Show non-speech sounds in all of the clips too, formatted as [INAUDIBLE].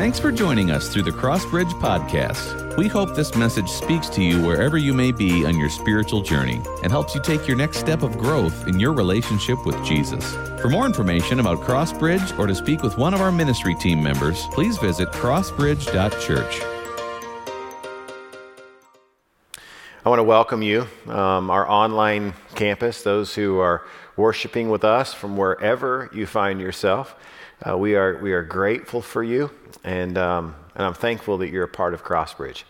Thanks for joining us through the Crossbridge Podcast. We hope this message speaks to you wherever you may be on your spiritual journey and helps you take your next step of growth in your relationship with Jesus. For more information about Crossbridge or to speak with one of our ministry team members, please visit crossbridge.church. I want to welcome you, um, our online campus, those who are worshiping with us from wherever you find yourself. Uh, we, are, we are grateful for you, and, um, and I'm thankful that you're a part of Crossbridge.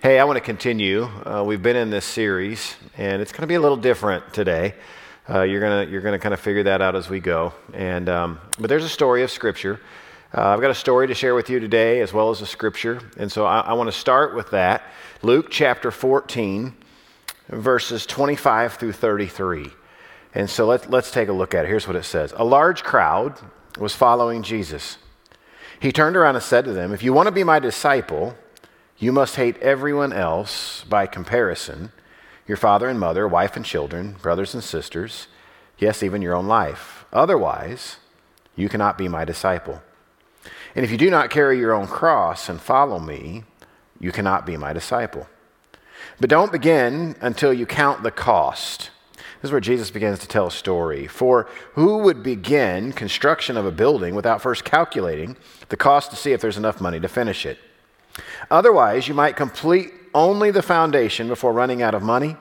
Hey, I want to continue. Uh, we've been in this series, and it's going to be a little different today. Uh, you're going to you're gonna kind of figure that out as we go. And, um, but there's a story of Scripture. Uh, I've got a story to share with you today, as well as a Scripture. And so I, I want to start with that. Luke chapter 14, verses 25 through 33. And so let's let's take a look at it. Here's what it says A large crowd was following Jesus. He turned around and said to them, If you want to be my disciple, you must hate everyone else by comparison your father and mother, wife and children, brothers and sisters, yes, even your own life. Otherwise, you cannot be my disciple. And if you do not carry your own cross and follow me, you cannot be my disciple. But don't begin until you count the cost this is where Jesus begins to tell a story. For who would begin construction of a building without first calculating the cost to see if there's enough money to finish it? Otherwise, you might complete only the foundation before running out of money,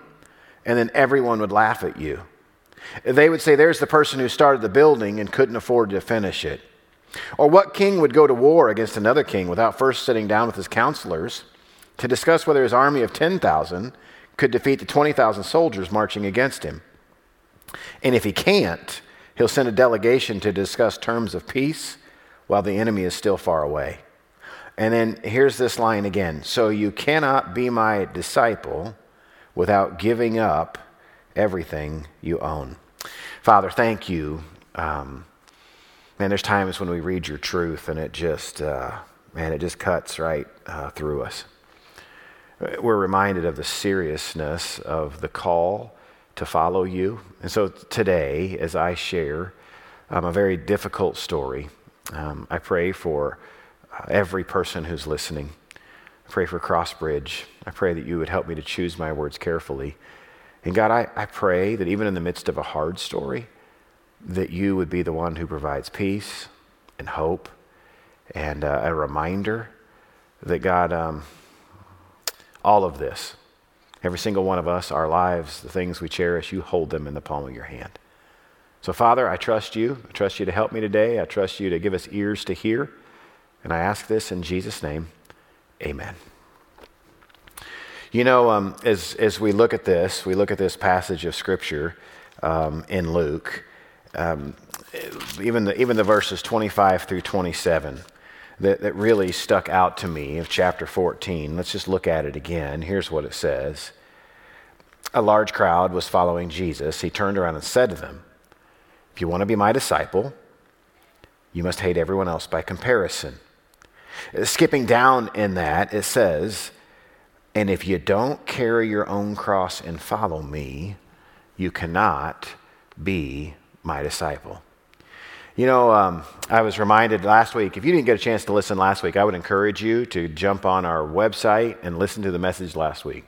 and then everyone would laugh at you. They would say, There's the person who started the building and couldn't afford to finish it. Or what king would go to war against another king without first sitting down with his counselors to discuss whether his army of 10,000 could defeat the 20,000 soldiers marching against him? And if he can't, he'll send a delegation to discuss terms of peace while the enemy is still far away. And then here's this line again So you cannot be my disciple without giving up everything you own. Father, thank you. Um, man, there's times when we read your truth and it just, uh, man, it just cuts right uh, through us. We're reminded of the seriousness of the call to follow you. And so today, as I share um, a very difficult story, um, I pray for uh, every person who's listening. I pray for Crossbridge. I pray that you would help me to choose my words carefully. And God, I, I pray that even in the midst of a hard story, that you would be the one who provides peace and hope and uh, a reminder that God, um, all of this, Every single one of us, our lives, the things we cherish, you hold them in the palm of your hand. So, Father, I trust you. I trust you to help me today. I trust you to give us ears to hear. And I ask this in Jesus' name. Amen. You know, um, as, as we look at this, we look at this passage of Scripture um, in Luke, um, even, the, even the verses 25 through 27 that, that really stuck out to me of chapter 14. Let's just look at it again. Here's what it says A large crowd was following Jesus. He turned around and said to them, If you want to be my disciple, you must hate everyone else by comparison. Uh, skipping down in that, it says, And if you don't carry your own cross and follow me, you cannot be my disciple. You know, um, I was reminded last week, if you didn't get a chance to listen last week, I would encourage you to jump on our website and listen to the message last week.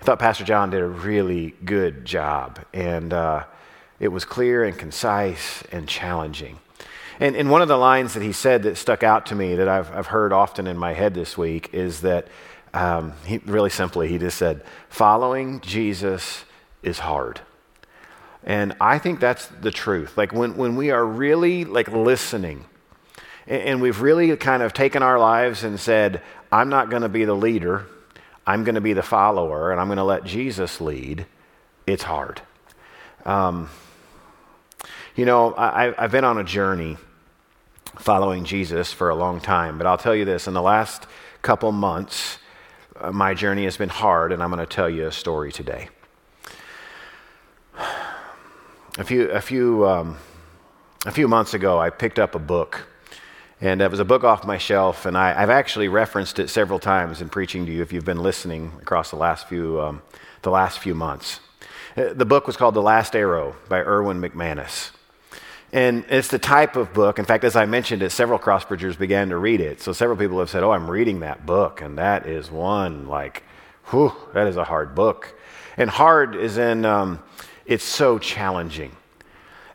I thought Pastor John did a really good job, and uh, it was clear and concise and challenging. And, and one of the lines that he said that stuck out to me that I've, I've heard often in my head this week is that, um, he, really simply, he just said, Following Jesus is hard. And I think that's the truth. Like when, when we are really like listening and, and we've really kind of taken our lives and said, I'm not going to be the leader, I'm going to be the follower, and I'm going to let Jesus lead, it's hard. Um, you know, I, I've been on a journey following Jesus for a long time, but I'll tell you this in the last couple months, uh, my journey has been hard, and I'm going to tell you a story today a few, a few, um, a few months ago, I picked up a book. And it was a book off my shelf, and I, have actually referenced it several times in preaching to you if you've been listening across the last few, um, the last few months. Uh, the book was called The Last Arrow by Erwin McManus. And it's the type of book, in fact, as I mentioned it, several Crossbridgers began to read it. So several people have said, Oh, I'm reading that book. And that is one, like, whew, that is a hard book. And hard is in, um, it's so challenging.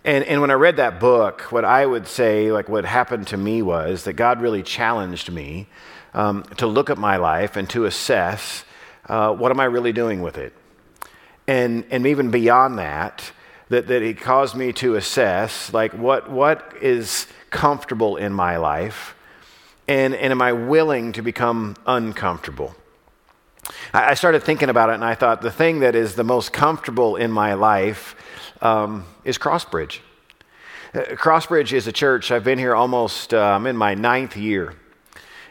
And, and when I read that book, what I would say, like what happened to me was that God really challenged me um, to look at my life and to assess uh, what am I really doing with it? And, and even beyond that, that, that it caused me to assess like what, what is comfortable in my life and, and am I willing to become uncomfortable? I, started thinking about it and I thought the thing that is the most comfortable in my life um, is Crossbridge. Uh, Crossbridge is a church. I've been here almost, uh, I'm in my ninth year.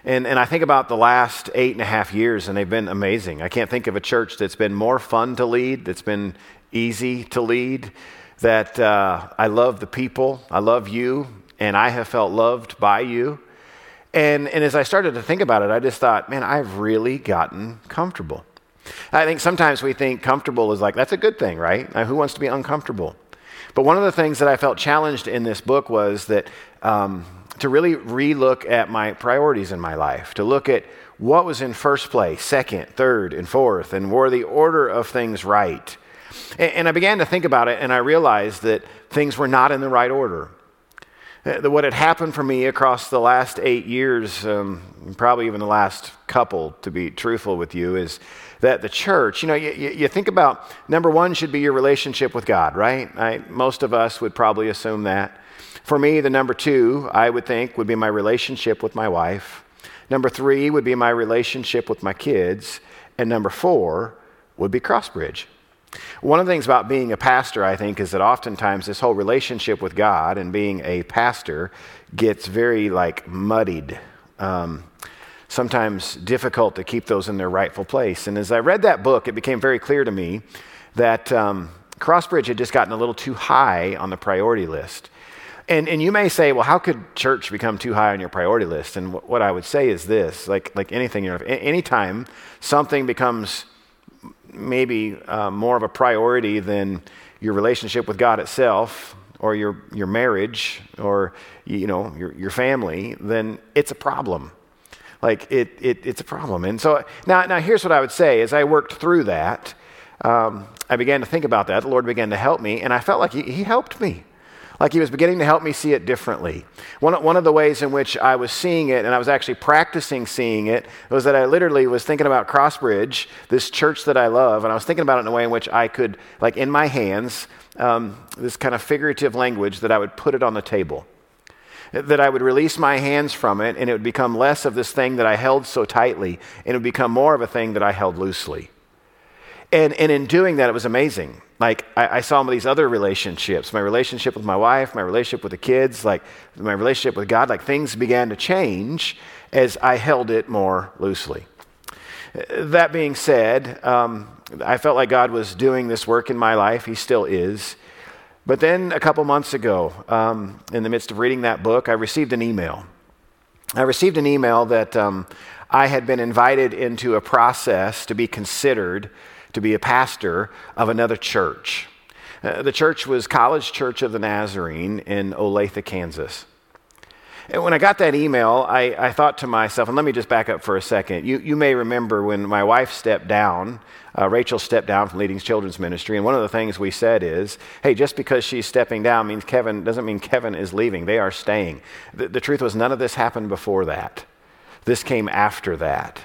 And, and I think about the last eight and a half years, and they've been amazing. I can't think of a church that's been more fun to lead, that's been easy to lead, that uh, I love the people, I love you, and I have felt loved by you. And, and as I started to think about it, I just thought, man, I've really gotten comfortable. I think sometimes we think comfortable is like, that's a good thing, right? Now, who wants to be uncomfortable? But one of the things that I felt challenged in this book was that um, to really relook at my priorities in my life, to look at what was in first place, second, third, and fourth, and were the order of things right. And, and I began to think about it, and I realized that things were not in the right order. Uh, what had happened for me across the last eight years, um, probably even the last couple, to be truthful with you, is that the church, you know, you, you think about number one should be your relationship with God, right? I, most of us would probably assume that. For me, the number two, I would think, would be my relationship with my wife. Number three would be my relationship with my kids. And number four would be Crossbridge. One of the things about being a pastor, I think, is that oftentimes this whole relationship with God and being a pastor gets very like muddied. Um, sometimes difficult to keep those in their rightful place. And as I read that book, it became very clear to me that um, Crossbridge had just gotten a little too high on the priority list. And, and you may say, well, how could church become too high on your priority list? And what I would say is this like, like anything, you know, anytime something becomes maybe uh, more of a priority than your relationship with God itself, or your, your marriage, or you know, your, your family, then it's a problem. Like it, it, it's a problem. And so now, now here's what I would say as I worked through that, um, I began to think about that. The Lord began to help me, and I felt like He, he helped me. Like He was beginning to help me see it differently. One, one of the ways in which I was seeing it, and I was actually practicing seeing it, was that I literally was thinking about Crossbridge, this church that I love, and I was thinking about it in a way in which I could, like in my hands, um, this kind of figurative language that I would put it on the table that I would release my hands from it and it would become less of this thing that I held so tightly and it would become more of a thing that I held loosely. And, and in doing that, it was amazing. Like, I, I saw these other relationships my relationship with my wife, my relationship with the kids, like my relationship with God, like things began to change as I held it more loosely. That being said, um, I felt like God was doing this work in my life. He still is. But then a couple months ago, um, in the midst of reading that book, I received an email. I received an email that um, I had been invited into a process to be considered to be a pastor of another church. Uh, the church was College Church of the Nazarene in Olathe, Kansas. And when I got that email, I, I, thought to myself, and let me just back up for a second. You, you may remember when my wife stepped down, uh, Rachel stepped down from leading children's ministry, and one of the things we said is, hey, just because she's stepping down means Kevin doesn't mean Kevin is leaving. They are staying. The, the truth was, none of this happened before that. This came after that.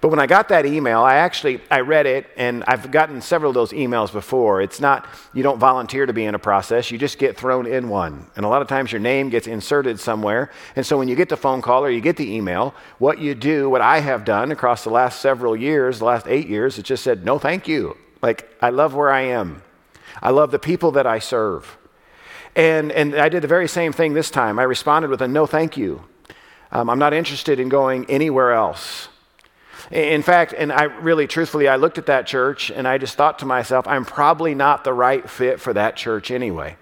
But when I got that email, I actually I read it and I've gotten several of those emails before. It's not you don't volunteer to be in a process, you just get thrown in one. And a lot of times your name gets inserted somewhere. And so when you get the phone call or you get the email, what you do, what I have done across the last several years, the last 8 years, it just said no thank you. Like I love where I am. I love the people that I serve. And, and I did the very same thing this time. I responded with a no thank you. Um, I'm not interested in going anywhere else. In fact, and I really truthfully, I looked at that church and I just thought to myself, I'm probably not the right fit for that church anyway.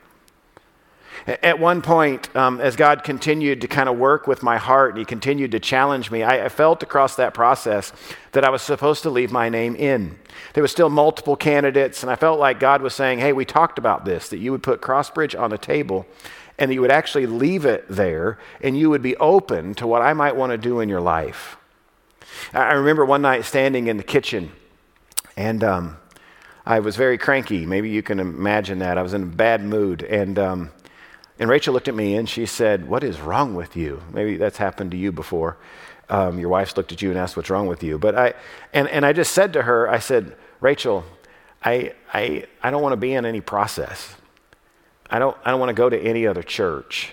At one point, um, as God continued to kind of work with my heart and He continued to challenge me, I, I, felt across that process that I was supposed to leave my name in. There were still multiple candidates, and I felt like God was saying, Hey, we talked about this, that you would put Crossbridge on the table, and that you would actually leave it there and you would be open to what I might want to do in your life. I remember one night standing in the kitchen and um, I was very cranky. Maybe you can imagine that. I was in a bad mood. And, um, and Rachel looked at me and she said, What is wrong with you? Maybe that's happened to you before. Um, your wife's looked at you and asked, What's wrong with you? But I, and, and I just said to her, I said, Rachel, I, I, I don't want to be in any process. I don't, I don't want to go to any other church.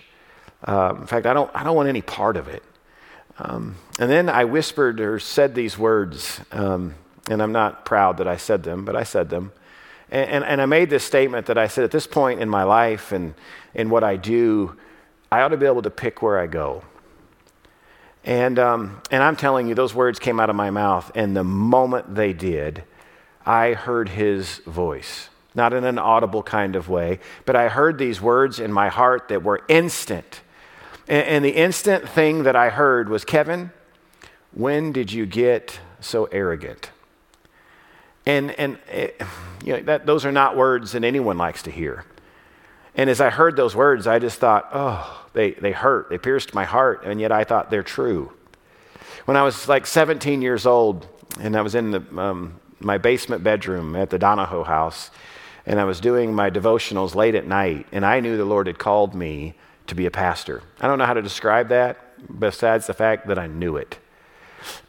Uh, in fact, I don't, I don't want any part of it. Um, and then I whispered or said these words, um, and I'm not proud that I said them, but I said them. And, and, and, I made this statement that I said, at this point in my life and in what I do, I ought to be able to pick where I go. And, um, and I'm telling you, those words came out of my mouth, and the moment they did, I heard his voice not in an audible kind of way, but I heard these words in my heart that were instant. And, and, the instant thing that I heard was Kevin, when did you get so arrogant? And, and it, eh, you know, that, those are not words that anyone likes to hear. And as I heard those words, I just thought, oh, they, they hurt. They pierced my heart, and yet I thought they're true. When I was like 17 years old, and I was in the, um, my basement bedroom at the Donahoe house, and I was doing my devotionals late at night, and I knew the Lord had called me to be a pastor. I don't know how to describe that besides the fact that I knew it.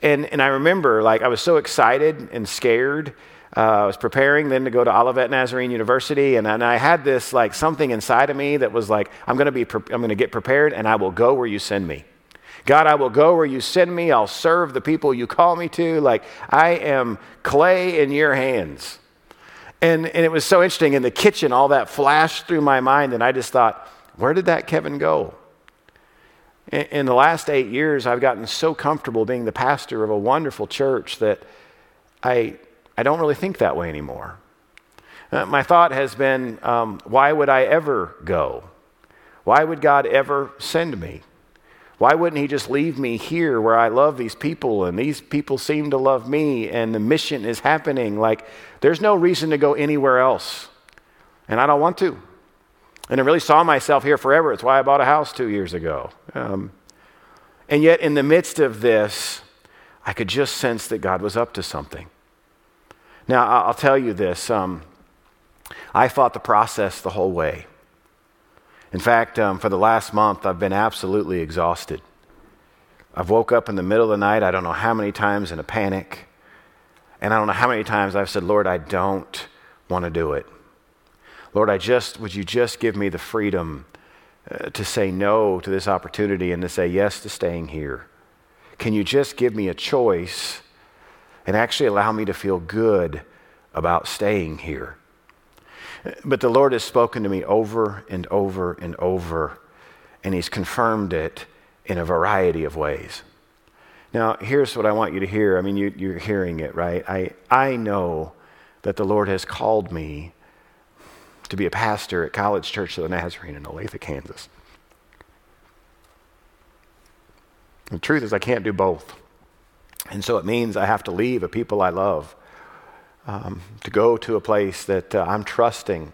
And, and I remember, like, I was so excited and scared. Uh, I was preparing then to go to Olivet Nazarene University, and, and I had this, like, something inside of me that was like, I'm going to be, pre- I'm going to get prepared, and I will go where you send me. God, I will go where you send me. I'll serve the people you call me to. Like, I am clay in your hands. And, and it was so interesting in the kitchen, all that flashed through my mind, and I just thought, where did that Kevin go? In, the last eight years, I've gotten so comfortable being the pastor of a wonderful church that I, I don't really think that way anymore. Uh, my thought has been, um, why would I ever go? Why would God ever send me? Why wouldn't He just leave me here where I love these people and these people seem to love me and the mission is happening? Like, there's no reason to go anywhere else. And I don't want to. And I really saw myself here forever. It's why I bought a house two years ago. Um, and yet, in the midst of this, I could just sense that God was up to something. Now, I'll tell you this um, I fought the process the whole way. In fact, um, for the last month, I've been absolutely exhausted. I've woke up in the middle of the night, I don't know how many times in a panic. And I don't know how many times I've said, Lord, I don't want to do it. Lord, I just, would you just give me the freedom uh, to say no to this opportunity and to say yes to staying here? Can you just give me a choice and actually allow me to feel good about staying here? But the Lord has spoken to me over and over and over, and He's confirmed it in a variety of ways. Now, here's what I want you to hear. I mean, you, are hearing it, right? I, I know that the Lord has called me to be a pastor at College Church of the Nazarene in Olathe, Kansas. The truth is, I can't do both. And so it means I have to leave a people I love um, to go to a place that uh, I'm trusting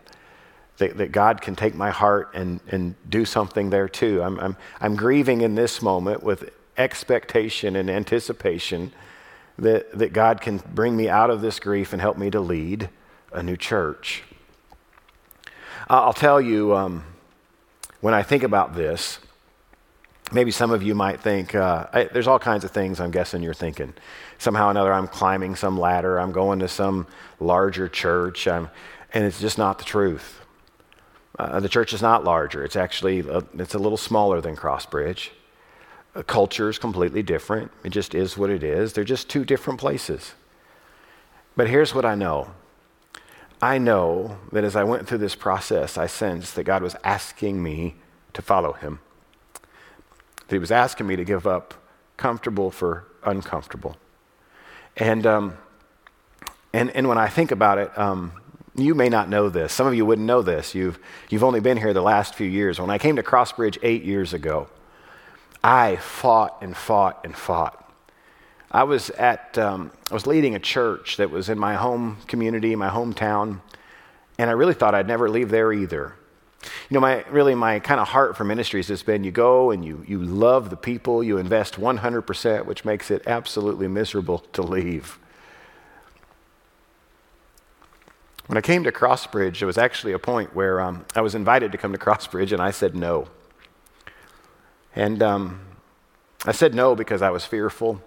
that, that, God can take my heart and, and do something there too. I'm, I'm, I'm grieving in this moment with expectation and anticipation that, that God can bring me out of this grief and help me to lead a new church. I'll tell you, um, when I think about this, maybe some of you might think uh, I, there's all kinds of things I'm guessing you're thinking. Somehow or another, I'm climbing some ladder, I'm going to some larger church, I'm, and it's just not the truth. Uh, the church is not larger. It's actually a, it's a little smaller than Crossbridge. The culture is completely different. It just is what it is. They're just two different places. But here's what I know. I know that as I went through this process, I sensed that God was asking me to follow Him that he was asking me to give up comfortable for uncomfortable. And, um, and, and when I think about it, um, you may not know this. Some of you wouldn't know this. You've, you've only been here the last few years. When I came to Crossbridge eight years ago, I fought and fought and fought. I was at, um, I was leading a church that was in my home community, my hometown, and I really thought I'd never leave there either. You know, my really my kind of heart for ministries has been you go and you you love the people, you invest 100%, which makes it absolutely miserable to leave. When I came to Crossbridge, it was actually a point where um, I was invited to come to Crossbridge, and I said no. And um, I said no because I was fearful,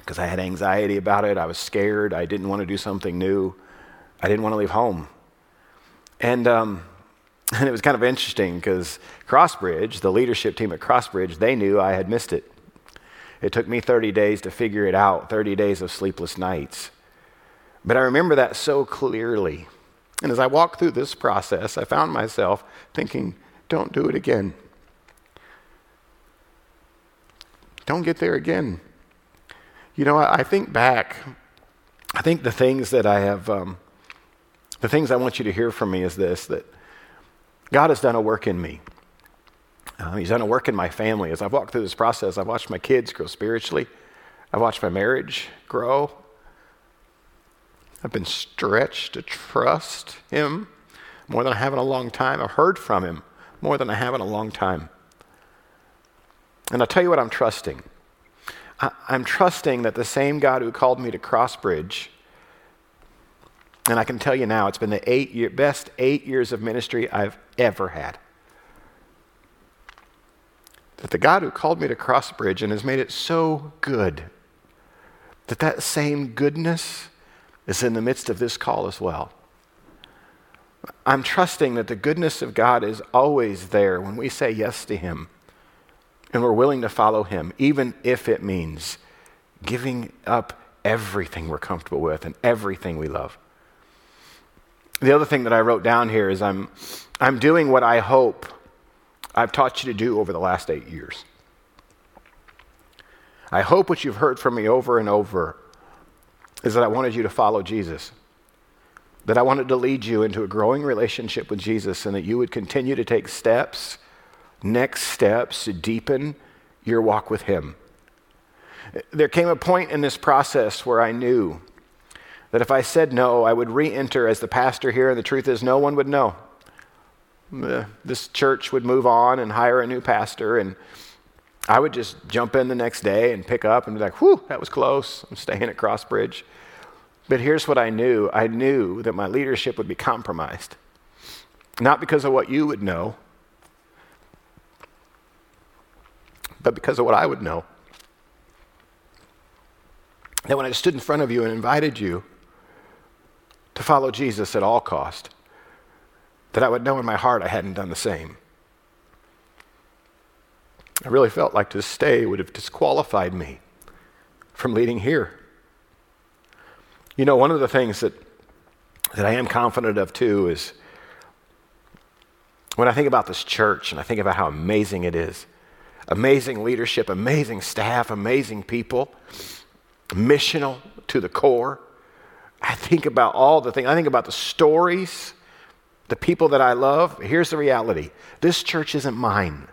because I had anxiety about it. I was scared. I didn't want to do something new. I didn't want to leave home. And, um, [LAUGHS] and it was kind of interesting because Crossbridge, the leadership team at Crossbridge, they knew I had missed it. It took me 30 days to figure it out, 30 days of sleepless nights. But I remember that so clearly. And as I walked through this process, I found myself thinking, don't do it again. Don't get there again. You know, I, I think back, I think the things that I have, um, the things I want you to hear from me is this that God has done a work in me. Uh, he's done a work in my family. As I've walked through this process, I've watched my kids grow spiritually, I've watched my marriage grow. I've been stretched to trust Him more than I have in a long time. I've heard from Him more than I have in a long time. And I'll tell you what I'm trusting. I, am trusting that the same God who called me to Crossbridge, and I can tell you now, it's been the eight year, best eight years of ministry I've ever had. That the God who called me to Crossbridge and has made it so good, that that same goodness is in the midst of this call as well. I'm trusting that the goodness of God is always there when we say yes to Him and we're willing to follow Him, even if it means giving up everything we're comfortable with and everything we love. The other thing that I wrote down here is I'm, I'm doing what I hope I've taught you to do over the last eight years. I hope what you've heard from me over and over is that I wanted you to follow Jesus. That I wanted to lead you into a growing relationship with Jesus and that you would continue to take steps, next steps to deepen your walk with Him. There came a point in this process where I knew that if I said no, I would re enter as the pastor here, and the truth is, no one would know. Uh, this church would move on and hire a new pastor, and I would just jump in the next day and pick up and be like, whew, that was close. I'm staying at Crossbridge. But here's what I knew I knew that my leadership would be compromised. Not because of what you would know, but because of what I would know. That when I stood in front of you and invited you to follow Jesus at all cost, that I would know in my heart I hadn't done the same. I really felt like to stay would have disqualified me from leading here. You know, one of the things that, that I am confident of too is when I think about this church and I think about how amazing it is amazing leadership, amazing staff, amazing people, missional to the core. I think about all the things, I think about the stories, the people that I love. Here's the reality this church isn't mine.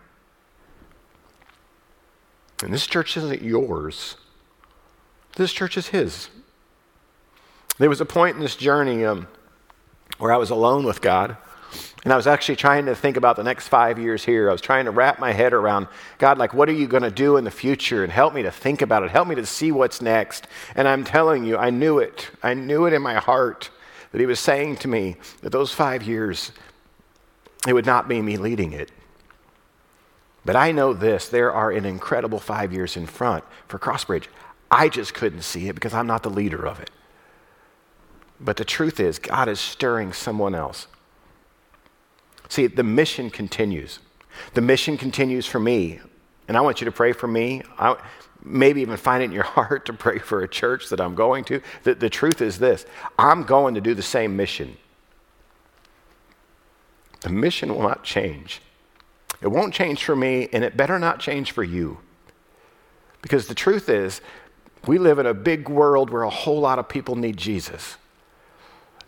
And this church isn't yours, this church is His. There was a point in this journey um, where I was alone with God. And I was actually trying to think about the next five years here. I was trying to wrap my head around God, like, what are you going to do in the future? And help me to think about it. Help me to see what's next. And I'm telling you, I knew it. I knew it in my heart that He was saying to me that those five years, it would not be me leading it. But I know this there are an incredible five years in front for Crossbridge. I just couldn't see it because I'm not the leader of it. But the truth is, God is stirring someone else. See, the mission continues. The mission continues for me. And I want you to pray for me. I, maybe even find it in your [LAUGHS] heart to pray for a church that I'm going to. The, the truth is this I'm going to do the same mission. The mission will not change. It won't change for me, and it better not change for you. Because the truth is, we live in a big world where a whole lot of people need Jesus.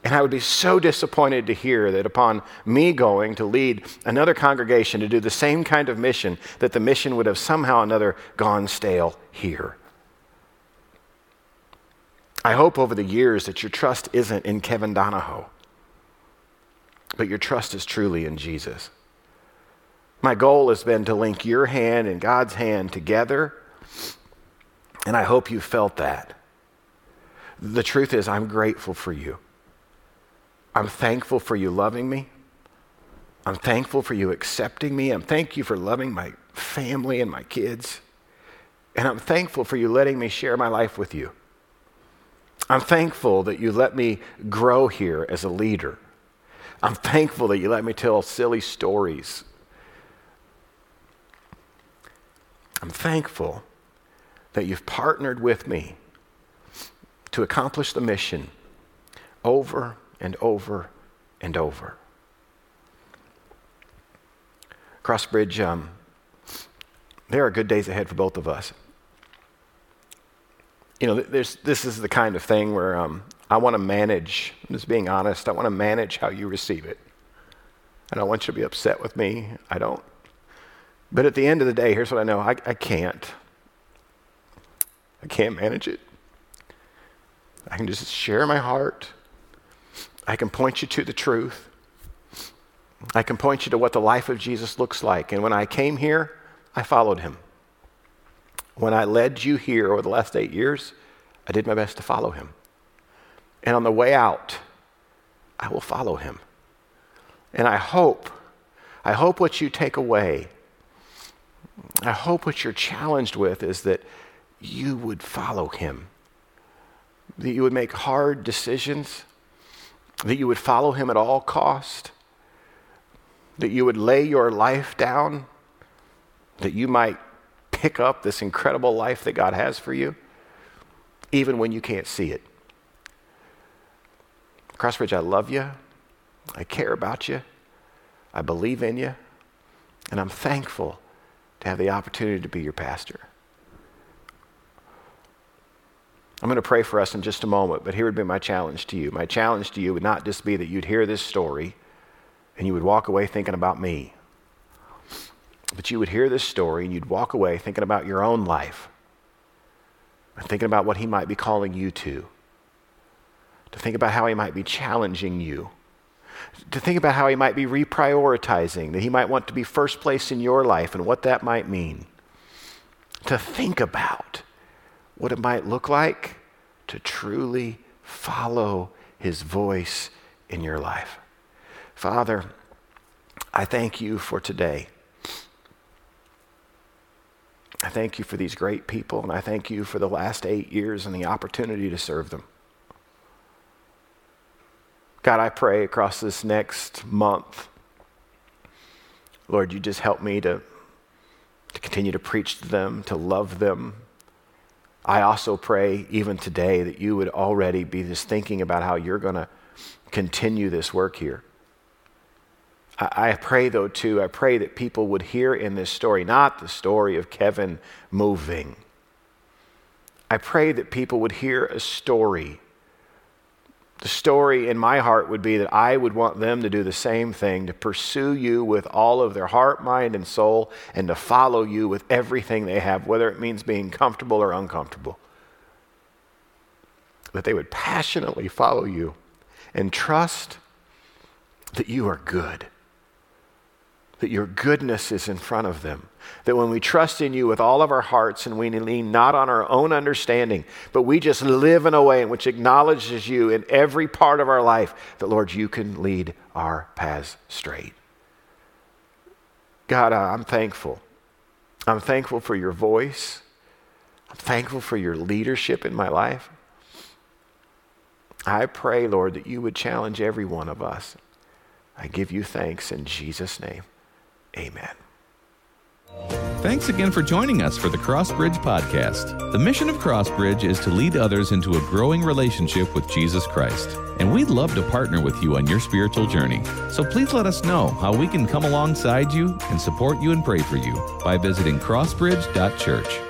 And I would be so disappointed to hear that upon me going to lead another congregation to do the same kind of mission, that the mission would have somehow another gone stale here. I hope over the years that your trust isn't in Kevin Donahoe, but your trust is truly in Jesus. My goal has been to link your hand and God's hand together, and I hope you felt that. The truth is, I'm grateful for you. I'm thankful for you loving me. I'm thankful for you accepting me. I'm thank you for loving my family and my kids. And I'm thankful for you letting me share my life with you. I'm thankful that you let me grow here as a leader. I'm thankful that you let me tell silly stories. I'm thankful that you've partnered with me to accomplish the mission over and over and over. Crossbridge, um, there are good days ahead for both of us. You know, this is the kind of thing where um, I want to manage, I'm just being honest, I want to manage how you receive it. I don't want you to be upset with me. I don't. But at the end of the day, here's what I know I, I can't. I can't manage it. I can just share my heart. I can point you to the truth. I can point you to what the life of Jesus looks like. And when I came here, I followed him. When I led you here over the last eight years, I did my best to follow him. And on the way out, I will follow him. And I hope, I hope what you take away, I hope what you're challenged with is that you would follow him, that you would make hard decisions, that you would follow him at all cost, that you would lay your life down, that you might pick up this incredible life that God has for you, even when you can't see it. Crossbridge, I love you. I care about you. I believe in you. And I'm thankful to have the opportunity to be your pastor. I'm going to pray for us in just a moment, but here would be my challenge to you. My challenge to you would not just be that you'd hear this story and you would walk away thinking about me, but you would hear this story and you'd walk away thinking about your own life and thinking about what He might be calling you to, to think about how He might be challenging you to think about how he might be reprioritizing, that he might want to be first place in your life and what that might mean. To think about what it might look like to truly follow his voice in your life. Father, I thank you for today. I thank you for these great people, and I thank you for the last eight years and the opportunity to serve them. God, I pray across this next month, Lord, you just help me to, to continue to preach to them, to love them. I also pray, even today, that you would already be just thinking about how you're going to continue this work here. I, I pray, though, too, I pray that people would hear in this story, not the story of Kevin moving. I pray that people would hear a story the story in my heart would be that I would want them to do the same thing, to pursue you with all of their heart, mind, and soul, and to follow you with everything they have, whether it means being comfortable or uncomfortable. That they would passionately follow you and trust that you are good that your goodness is in front of them. That when we trust in you with all of our hearts and we lean not on our own understanding, but we just live in a way in which acknowledges you in every part of our life, that Lord, you can lead our paths straight. God, I'm thankful. I'm thankful for your voice. I'm thankful for your leadership in my life. I pray, Lord, that you would challenge every one of us. I give you thanks in Jesus' name. Amen. Thanks again for joining us for the Crossbridge Podcast. The mission of Crossbridge is to lead others into a growing relationship with Jesus Christ. And we'd love to partner with you on your spiritual journey. So please let us know how we can come alongside you and support you and pray for you by visiting crossbridge.church.